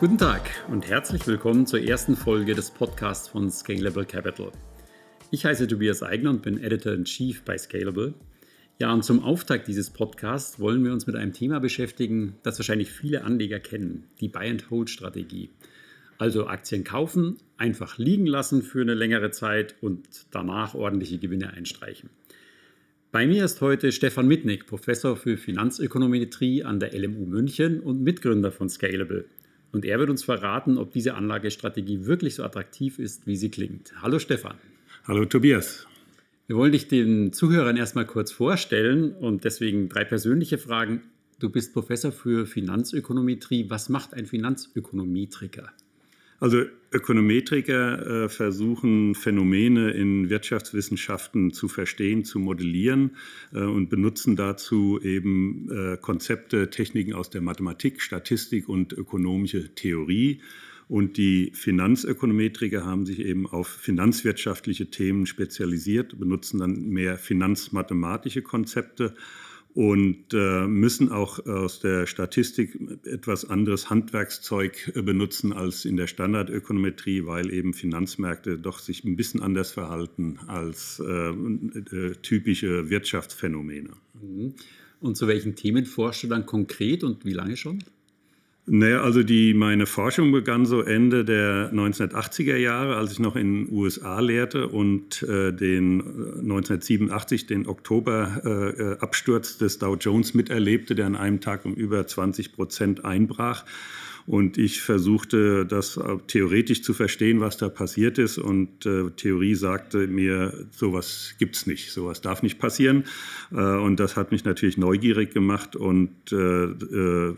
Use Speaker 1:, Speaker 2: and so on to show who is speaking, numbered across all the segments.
Speaker 1: Guten Tag und herzlich willkommen zur ersten Folge des Podcasts von Scalable Capital. Ich heiße Tobias Eigner und bin Editor-in-Chief bei Scalable. Ja, und zum Auftakt dieses Podcasts wollen wir uns mit einem Thema beschäftigen, das wahrscheinlich viele Anleger kennen, die Buy-and-Hold-Strategie. Also Aktien kaufen, einfach liegen lassen für eine längere Zeit und danach ordentliche Gewinne einstreichen. Bei mir ist heute Stefan Mitnick, Professor für Finanzökonometrie an der LMU München und Mitgründer von Scalable. Und er wird uns verraten, ob diese Anlagestrategie wirklich so attraktiv ist, wie sie klingt. Hallo Stefan.
Speaker 2: Hallo Tobias.
Speaker 1: Wir wollen dich den Zuhörern erstmal kurz vorstellen und deswegen drei persönliche Fragen. Du bist Professor für Finanzökonometrie. Was macht ein Finanzökonomietricker?
Speaker 2: Also Ökonometriker äh, versuchen Phänomene in Wirtschaftswissenschaften zu verstehen, zu modellieren äh, und benutzen dazu eben äh, Konzepte, Techniken aus der Mathematik, Statistik und ökonomische Theorie. Und die Finanzökonometriker haben sich eben auf finanzwirtschaftliche Themen spezialisiert, benutzen dann mehr finanzmathematische Konzepte und äh, müssen auch aus der Statistik etwas anderes Handwerkszeug äh, benutzen als in der Standardökonometrie, weil eben Finanzmärkte doch sich ein bisschen anders verhalten als äh, äh typische Wirtschaftsphänomene.
Speaker 1: Mhm. Und zu welchen Themen forschst du dann konkret und wie lange schon?
Speaker 2: Naja, also die, meine Forschung begann so Ende der 1980er Jahre, als ich noch in den USA lehrte und äh, den 1987 äh, den Oktoberabsturz äh, des Dow Jones miterlebte, der an einem Tag um über 20 Prozent einbrach. Und ich versuchte das theoretisch zu verstehen, was da passiert ist. Und äh, Theorie sagte mir, sowas gibt's nicht, sowas darf nicht passieren. Äh, und das hat mich natürlich neugierig gemacht und äh, äh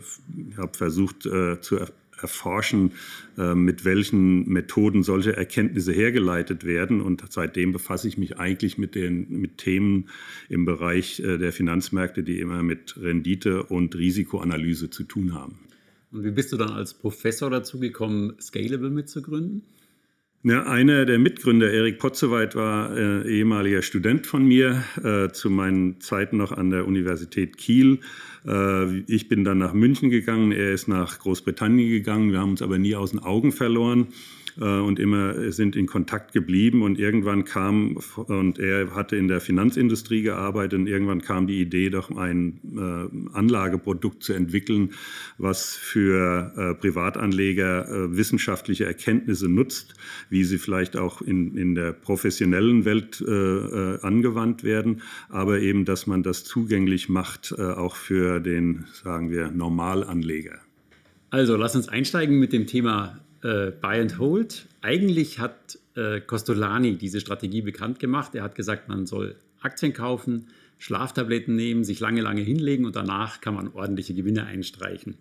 Speaker 2: habe versucht äh, zu erforschen, äh, mit welchen Methoden solche Erkenntnisse hergeleitet werden. Und seitdem befasse ich mich eigentlich mit den mit Themen im Bereich der Finanzmärkte, die immer mit Rendite und Risikoanalyse zu tun haben.
Speaker 1: Und wie bist du dann als Professor dazu gekommen, Scalable mitzugründen?
Speaker 2: Ja, einer der Mitgründer, Erik Potzeweit, war äh, ehemaliger Student von mir, äh, zu meinen Zeiten noch an der Universität Kiel. Äh, ich bin dann nach München gegangen, er ist nach Großbritannien gegangen, wir haben uns aber nie aus den Augen verloren. Äh, und immer sind in Kontakt geblieben. Und irgendwann kam, und er hatte in der Finanzindustrie gearbeitet, und irgendwann kam die Idee, doch ein äh, Anlageprodukt zu entwickeln, was für äh, Privatanleger wissenschaftliche Erkenntnisse nutzt, wie sie vielleicht auch in, in der professionellen Welt angewandt werden, aber eben, dass man das zugänglich macht, auch für den, sagen wir, Normalanleger.
Speaker 1: Also, lass uns einsteigen mit dem Thema äh, Buy and Hold. Eigentlich hat äh, Costolani diese Strategie bekannt gemacht. Er hat gesagt, man soll Aktien kaufen, Schlaftabletten nehmen, sich lange, lange hinlegen und danach kann man ordentliche Gewinne einstreichen.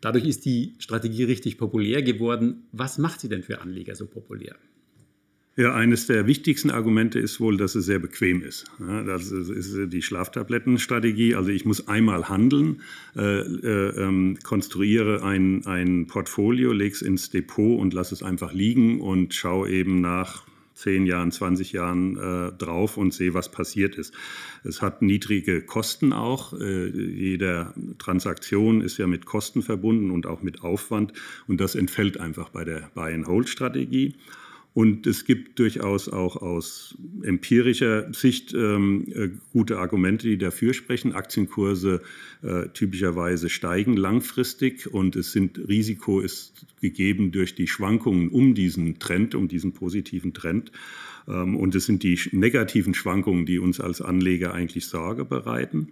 Speaker 1: Dadurch ist die Strategie richtig populär geworden. Was macht sie denn für Anleger so populär?
Speaker 2: Ja, eines der wichtigsten Argumente ist wohl, dass es sehr bequem ist. Das ist die Schlaftablettenstrategie. Also ich muss einmal handeln, äh, äh, ähm, konstruiere ein, ein Portfolio, lege es ins Depot und lasse es einfach liegen und schaue eben nach 10 Jahren, 20 Jahren äh, drauf und sehe, was passiert ist. Es hat niedrige Kosten auch. Äh, jede Transaktion ist ja mit Kosten verbunden und auch mit Aufwand. Und das entfällt einfach bei der Buy-and-Hold-Strategie. Und es gibt durchaus auch aus empirischer Sicht ähm, äh, gute Argumente, die dafür sprechen. Aktienkurse äh, typischerweise steigen langfristig und es sind Risiko ist gegeben durch die Schwankungen um diesen Trend, um diesen positiven Trend. Ähm, und es sind die negativen Schwankungen, die uns als Anleger eigentlich Sorge bereiten.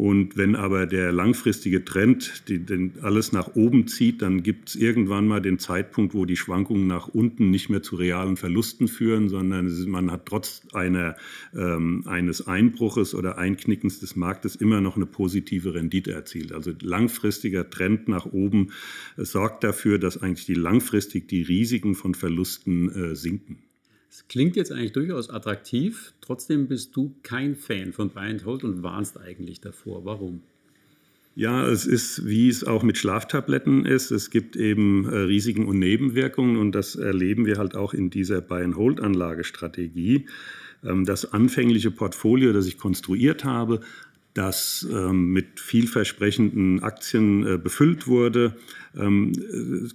Speaker 2: Und wenn aber der langfristige Trend die, den alles nach oben zieht, dann gibt es irgendwann mal den Zeitpunkt, wo die Schwankungen nach unten nicht mehr zu realen Verlusten führen, sondern man hat trotz einer, ähm, eines Einbruches oder Einknickens des Marktes immer noch eine positive Rendite erzielt. Also langfristiger Trend nach oben äh, sorgt dafür, dass eigentlich die langfristig die Risiken von Verlusten äh, sinken.
Speaker 1: Es klingt jetzt eigentlich durchaus attraktiv, trotzdem bist du kein Fan von Buy and Hold und warnst eigentlich davor. Warum?
Speaker 2: Ja, es ist, wie es auch mit Schlaftabletten ist. Es gibt eben äh, Risiken und Nebenwirkungen und das erleben wir halt auch in dieser Buy-and-Hold-Anlagestrategie. Ähm, das anfängliche Portfolio, das ich konstruiert habe, das ähm, mit vielversprechenden Aktien äh, befüllt wurde, ähm,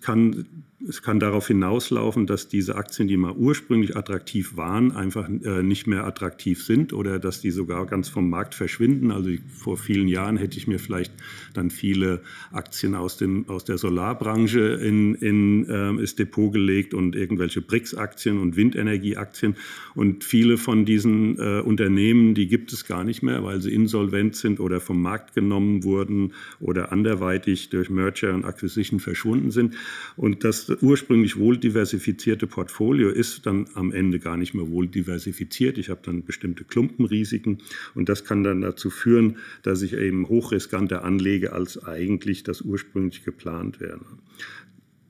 Speaker 2: kann es kann darauf hinauslaufen, dass diese Aktien, die mal ursprünglich attraktiv waren, einfach äh, nicht mehr attraktiv sind oder dass die sogar ganz vom Markt verschwinden. Also vor vielen Jahren hätte ich mir vielleicht dann viele Aktien aus, dem, aus der Solarbranche in, in äh, das Depot gelegt und irgendwelche BRICS-Aktien und Windenergieaktien. Und viele von diesen äh, Unternehmen, die gibt es gar nicht mehr, weil sie insolvent sind oder vom Markt genommen wurden oder anderweitig durch Merger und Acquisition verschwunden sind. Und das ursprünglich wohl diversifizierte Portfolio ist dann am Ende gar nicht mehr wohl diversifiziert. Ich habe dann bestimmte Klumpenrisiken und das kann dann dazu führen, dass ich eben hochriskanter anlege, als eigentlich das ursprünglich geplant wäre.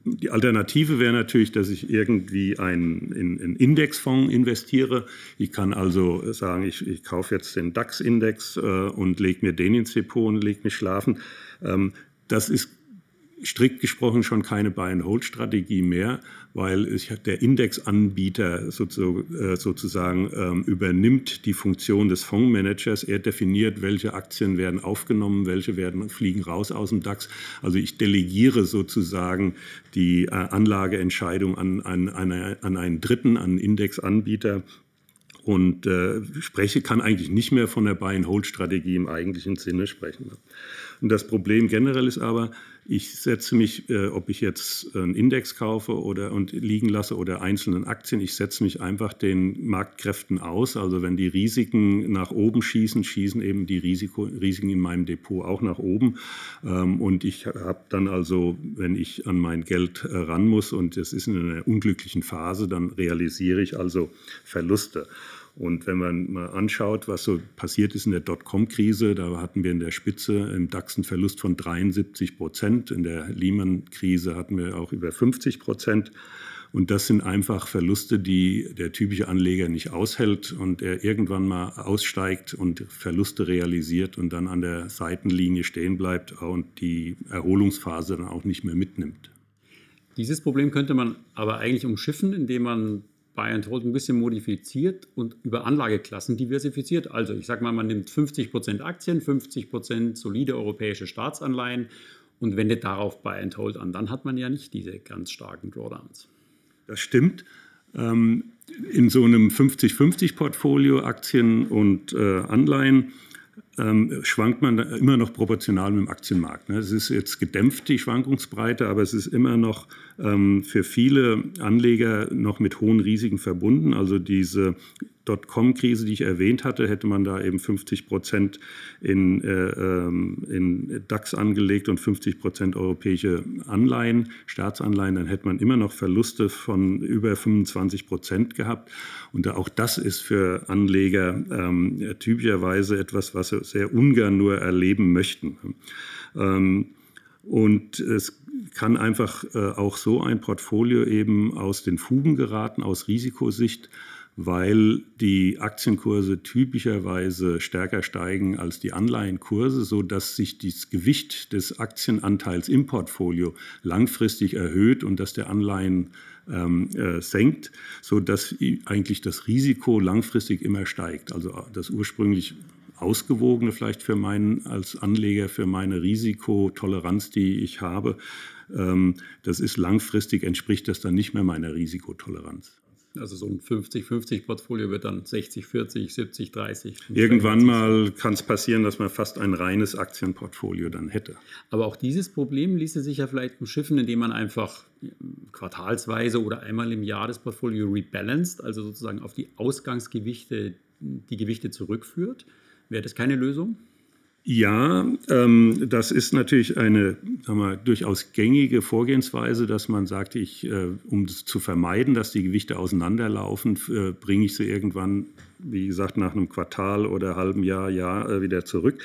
Speaker 2: Die Alternative wäre natürlich, dass ich irgendwie einen, in einen Indexfonds investiere. Ich kann also sagen, ich, ich kaufe jetzt den DAX-Index äh, und lege mir den ins Depot und lege mich schlafen. Ähm, das ist strikt gesprochen schon keine Buy-and-Hold-Strategie mehr, weil der Indexanbieter äh, sozusagen ähm, übernimmt die Funktion des Fondsmanagers. Er definiert, welche Aktien werden aufgenommen, welche werden fliegen raus aus dem DAX. Also ich delegiere sozusagen die äh, Anlageentscheidung an, an, an einen Dritten, an einen Indexanbieter und äh, spreche, kann eigentlich nicht mehr von der Buy-and-Hold-Strategie im eigentlichen Sinne sprechen. Und das Problem generell ist aber, ich setze mich, äh, ob ich jetzt einen Index kaufe oder und liegen lasse oder einzelnen Aktien, ich setze mich einfach den Marktkräften aus. Also wenn die Risiken nach oben schießen, schießen eben die Risiko, Risiken in meinem Depot auch nach oben. Ähm, und ich habe dann also, wenn ich an mein Geld äh, ran muss und es ist in einer unglücklichen Phase, dann realisiere ich also Verluste. Und wenn man mal anschaut, was so passiert ist in der Dotcom-Krise, da hatten wir in der Spitze im DAX einen Verlust von 73 Prozent. In der Lehman-Krise hatten wir auch über 50 Prozent. Und das sind einfach Verluste, die der typische Anleger nicht aushält und er irgendwann mal aussteigt und Verluste realisiert und dann an der Seitenlinie stehen bleibt und die Erholungsphase dann auch nicht mehr mitnimmt.
Speaker 1: Dieses Problem könnte man aber eigentlich umschiffen, indem man Buy and Hold ein bisschen modifiziert und über Anlageklassen diversifiziert. Also ich sage mal, man nimmt 50% Aktien, 50% solide europäische Staatsanleihen und wendet darauf Buy and Hold an. Dann hat man ja nicht diese ganz starken Drawdowns.
Speaker 2: Das stimmt. Ähm, in so einem 50-50-Portfolio Aktien und äh, Anleihen ähm, schwankt man immer noch proportional mit dem Aktienmarkt. Ne? Es ist jetzt gedämpft, die Schwankungsbreite, aber es ist immer noch ähm, für viele Anleger noch mit hohen Risiken verbunden. Also diese Dotcom-Krise, die ich erwähnt hatte, hätte man da eben 50 Prozent in, äh, ähm, in DAX angelegt und 50 Prozent europäische Anleihen, Staatsanleihen, dann hätte man immer noch Verluste von über 25 Prozent gehabt. Und auch das ist für Anleger ähm, typischerweise etwas, was sie sehr ungern nur erleben möchten. Ähm, und es kann einfach äh, auch so ein Portfolio eben aus den Fugen geraten, aus Risikosicht weil die Aktienkurse typischerweise stärker steigen als die Anleihenkurse, sodass sich das Gewicht des Aktienanteils im Portfolio langfristig erhöht und dass der Anleihen ähm, äh, senkt, sodass eigentlich das Risiko langfristig immer steigt. Also das ursprünglich ausgewogene vielleicht für meinen als Anleger für meine Risikotoleranz, die ich habe, ähm, das ist langfristig entspricht das dann nicht mehr meiner Risikotoleranz.
Speaker 1: Also so ein 50-50-Portfolio wird dann 60-40, 70-30.
Speaker 2: Irgendwann mal kann es passieren, dass man fast ein reines Aktienportfolio dann hätte.
Speaker 1: Aber auch dieses Problem ließe sich ja vielleicht umschiffen, indem man einfach quartalsweise oder einmal im Jahr das Portfolio rebalanced, also sozusagen auf die Ausgangsgewichte die Gewichte zurückführt. Wäre das keine Lösung?
Speaker 2: Ja, ähm, das ist natürlich eine sagen wir, durchaus gängige Vorgehensweise, dass man sagt, ich, äh, um zu vermeiden, dass die Gewichte auseinanderlaufen, äh, bringe ich sie irgendwann, wie gesagt, nach einem Quartal oder halben Jahr, Jahr äh, wieder zurück.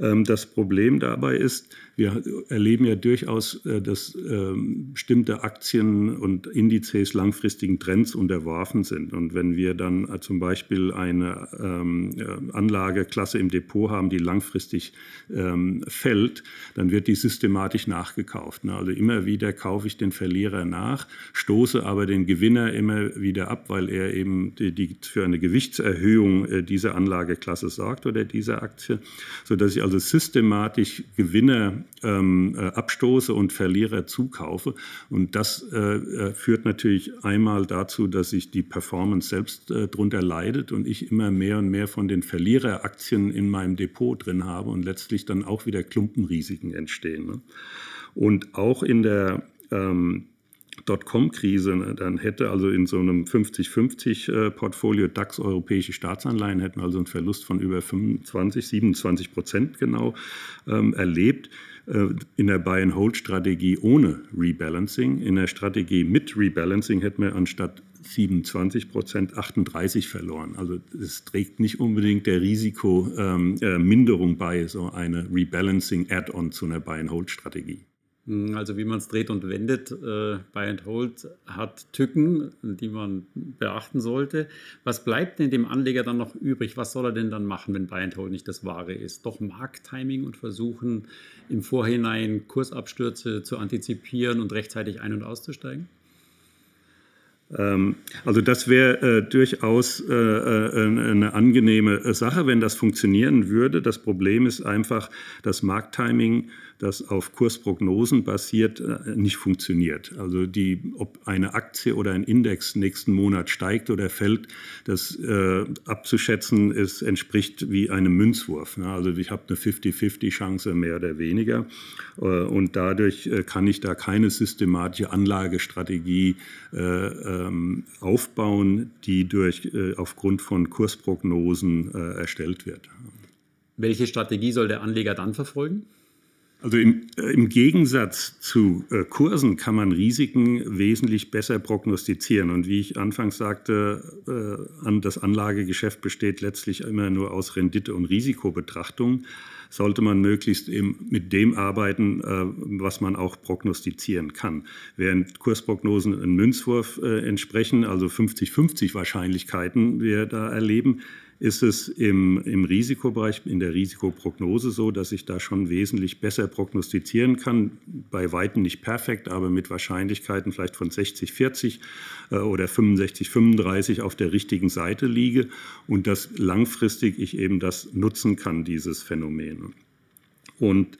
Speaker 2: Ähm, das Problem dabei ist, wir erleben ja durchaus, äh, dass ähm, bestimmte Aktien und Indizes langfristigen Trends unterworfen sind. Und wenn wir dann äh, zum Beispiel eine ähm, äh, Anlageklasse im Depot haben, die langfristig fällt, dann wird die systematisch nachgekauft. Ne? Also immer wieder kaufe ich den Verlierer nach, stoße aber den Gewinner immer wieder ab, weil er eben die, die für eine Gewichts Kurserhöhung äh, dieser Anlageklasse sorgt oder dieser Aktie, sodass ich also systematisch Gewinner ähm, äh, abstoße und Verlierer zukaufe. Und das äh, äh führt natürlich einmal dazu, dass sich die Performance selbst äh, darunter leidet und ich immer mehr und mehr von den Verliereraktien in meinem Depot drin habe und letztlich dann auch wieder Klumpenrisiken entstehen. Ne? Und auch in der ähm, Dotcom-Krise, ne, dann hätte also in so einem 50-50-Portfolio DAX europäische Staatsanleihen hätten also einen Verlust von über 25, 27 Prozent genau ähm, erlebt. Äh, in der Buy-and-Hold-Strategie ohne Rebalancing. In der Strategie mit Rebalancing hätten wir anstatt 27 Prozent 38 verloren. Also es trägt nicht unbedingt der Risikominderung ähm, äh, bei, so eine Rebalancing-Add-on zu einer Buy-and-Hold-Strategie.
Speaker 1: Hm, also wie man es dreht und wendet, äh, Buy and Hold hat Tücken, die man beachten sollte. Was bleibt denn dem Anleger dann noch übrig? Was soll er denn dann machen, wenn Buy and Hold nicht das Wahre ist? Doch Markttiming und versuchen, im Vorhinein Kursabstürze zu antizipieren und rechtzeitig ein- und auszusteigen?
Speaker 2: Ähm, also das wäre äh, durchaus äh, äh, eine angenehme Sache, wenn das funktionieren würde. Das Problem ist einfach, das Markttiming das auf Kursprognosen basiert, äh, nicht funktioniert. Also die, ob eine Aktie oder ein Index nächsten Monat steigt oder fällt, das äh, abzuschätzen ist, entspricht wie einem Münzwurf. Ja, also ich habe eine 50-50-Chance mehr oder weniger äh, und dadurch äh, kann ich da keine systematische Anlagestrategie äh, ähm, aufbauen, die durch, äh, aufgrund von Kursprognosen erstellt wird.
Speaker 1: Welche Strategie soll der Anleger dann verfolgen?
Speaker 2: Also im, äh, im Gegensatz zu äh, Kursen kann man Risiken wesentlich besser prognostizieren. Und wie ich anfangs sagte, äh, das Anlagegeschäft besteht letztlich immer nur aus Rendite- und Risikobetrachtung. Sollte man möglichst eben mit dem arbeiten, was man auch prognostizieren kann. Während Kursprognosen einen Münzwurf entsprechen, also 50-50 Wahrscheinlichkeiten wir da erleben, ist es im, im Risikobereich, in der Risikoprognose so, dass ich da schon wesentlich besser prognostizieren kann. Bei Weitem nicht perfekt, aber mit Wahrscheinlichkeiten vielleicht von 60, 40 äh, oder 65, 35 auf der richtigen Seite liege und dass langfristig ich eben das nutzen kann, dieses Phänomen. Und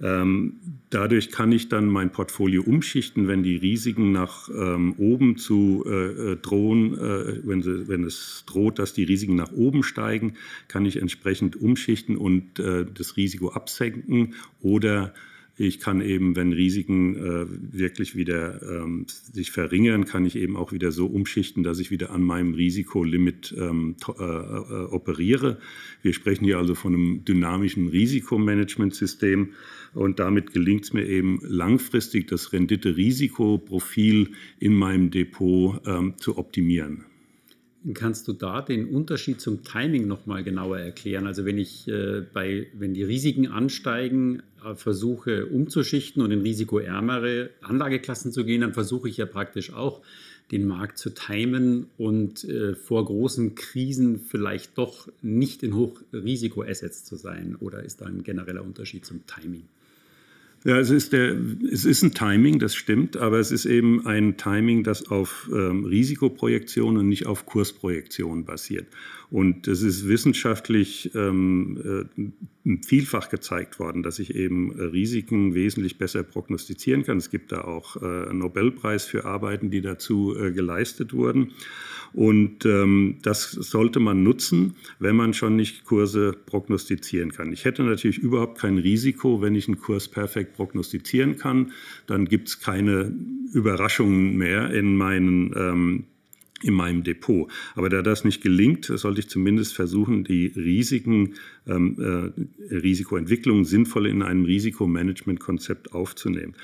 Speaker 2: dadurch kann ich dann mein Portfolio umschichten, wenn die Risiken nach ähm, oben zu äh, äh, drohen, äh, wenn, sie, wenn, es droht, dass die Risiken nach oben steigen, kann ich entsprechend umschichten und das Risiko absenken oder ich kann eben, wenn Risiken äh, wirklich wieder ähm, sich verringern, kann ich eben auch wieder so umschichten, dass ich wieder an meinem Risikolimit ähm, äh, äh, operiere. Wir sprechen hier also von einem dynamischen Risikomanagementsystem und damit gelingt es mir eben langfristig, das Rendite-Risikoprofil in meinem Depot ähm, zu optimieren.
Speaker 1: Kannst du da den Unterschied zum Timing nochmal genauer erklären? Also wenn ich äh, bei, wenn die Risiken ansteigen, äh, versuche umzuschichten und in risikoärmere Anlageklassen zu gehen, dann versuche ich ja praktisch auch den Markt zu timen und äh, vor großen Krisen vielleicht doch nicht in Hochrisiko-Assets zu sein. Oder ist da ein genereller Unterschied zum Timing?
Speaker 2: Ja, es ist, der, es ist ein Timing, das stimmt, aber es ist eben ein Timing, das auf ähm, Risikoprojektion und nicht auf Kursprojektion basiert. Und es ist wissenschaftlich ähm, äh, vielfach gezeigt worden, dass ich eben äh, Risiken wesentlich besser prognostizieren kann. Es gibt da auch äh, einen Nobelpreis für Arbeiten, die dazu geleistet wurden. Und ähm, das sollte man nutzen, wenn man schon nicht Kurse prognostizieren kann. Ich hätte natürlich überhaupt kein Risiko, wenn ich einen Kurs perfekt prognostizieren kann. Dann gibt es keine Überraschungen mehr in meinen ähm, in meinem Depot. Aber da das nicht gelingt, sollte ich zumindest versuchen, die Risiken, ähm, äh, Risikoentwicklung sinnvoll in einem Risikomanagementkonzept aufzunehmen.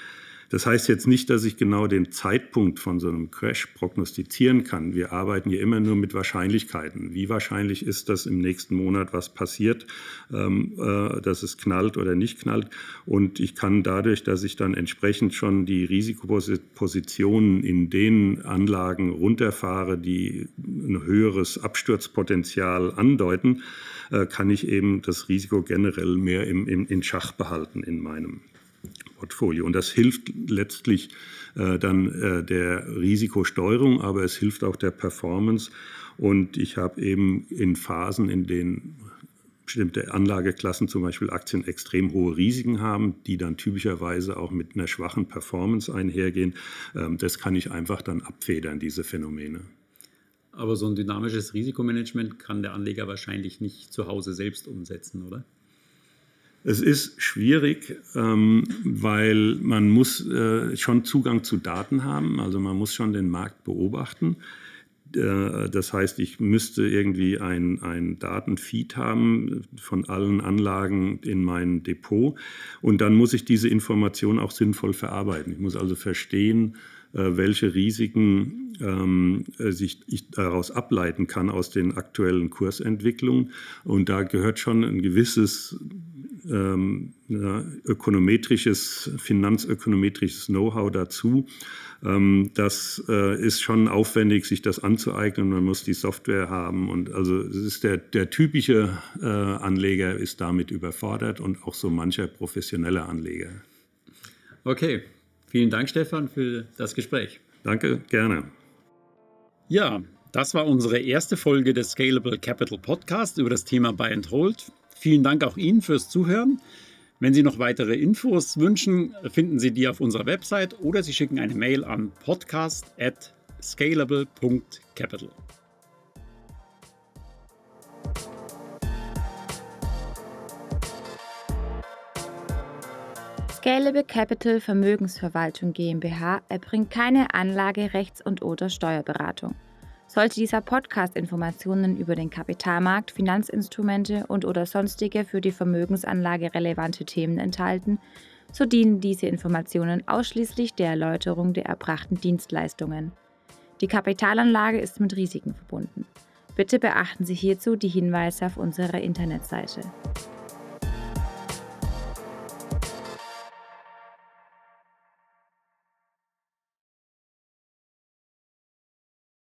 Speaker 2: Das heißt jetzt nicht, dass ich genau den Zeitpunkt von so einem Crash prognostizieren kann. Wir arbeiten hier immer nur mit Wahrscheinlichkeiten. Wie wahrscheinlich ist, dass im nächsten Monat was passiert, ähm, äh, dass es knallt oder nicht knallt? Und ich kann dadurch, dass ich dann entsprechend schon die Risikopositionen in den Anlagen runterfahre, die ein höheres Absturzpotenzial andeuten, äh, kann ich eben das Risiko generell mehr im, im, in Schach behalten in meinem Portfolio. Und das hilft letztlich äh, dann äh, der Risikosteuerung, aber es hilft auch der Performance. Und ich habe eben in Phasen, in denen bestimmte Anlageklassen, zum Beispiel Aktien, extrem hohe Risiken haben, die dann typischerweise auch mit einer schwachen Performance einhergehen. Ähm, das kann ich einfach dann abfedern, diese Phänomene.
Speaker 1: Aber so ein dynamisches Risikomanagement kann der Anleger wahrscheinlich nicht zu Hause selbst umsetzen, oder?
Speaker 2: Es ist schwierig, ähm, weil man muss äh, schon Zugang zu Daten haben, also man muss schon den Markt beobachten. Äh, das heißt, ich müsste irgendwie ein, ein Datenfeed haben von allen Anlagen in meinem Depot und dann muss ich diese Information auch sinnvoll verarbeiten. Ich muss also verstehen, äh, welche Risiken ähm, sich ich daraus ableiten kann aus den aktuellen Kursentwicklungen. Und da gehört schon ein gewisses ähm, ökonometrisches, finanzökonometrisches Know-how dazu. Ähm, das äh, ist schon aufwendig, sich das anzueignen. Man muss die Software haben und also es ist der, der typische äh, Anleger ist damit überfordert und auch so mancher professionelle Anleger.
Speaker 1: Okay, vielen Dank, Stefan, für das Gespräch.
Speaker 2: Danke, gerne.
Speaker 1: Ja, das war unsere erste Folge des Scalable Capital Podcast über das Thema Buy and Hold. Vielen Dank auch Ihnen fürs Zuhören. Wenn Sie noch weitere Infos wünschen, finden Sie die auf unserer Website oder Sie schicken eine Mail an podcast@scalable.capital.
Speaker 3: Scalable Capital Vermögensverwaltung GmbH erbringt keine Anlage-, Rechts- und/oder Steuerberatung. Sollte dieser Podcast Informationen über den Kapitalmarkt, Finanzinstrumente und/oder sonstige für die Vermögensanlage relevante Themen enthalten, so dienen diese Informationen ausschließlich der Erläuterung der erbrachten Dienstleistungen. Die Kapitalanlage ist mit Risiken verbunden. Bitte beachten Sie hierzu die Hinweise auf unserer Internetseite.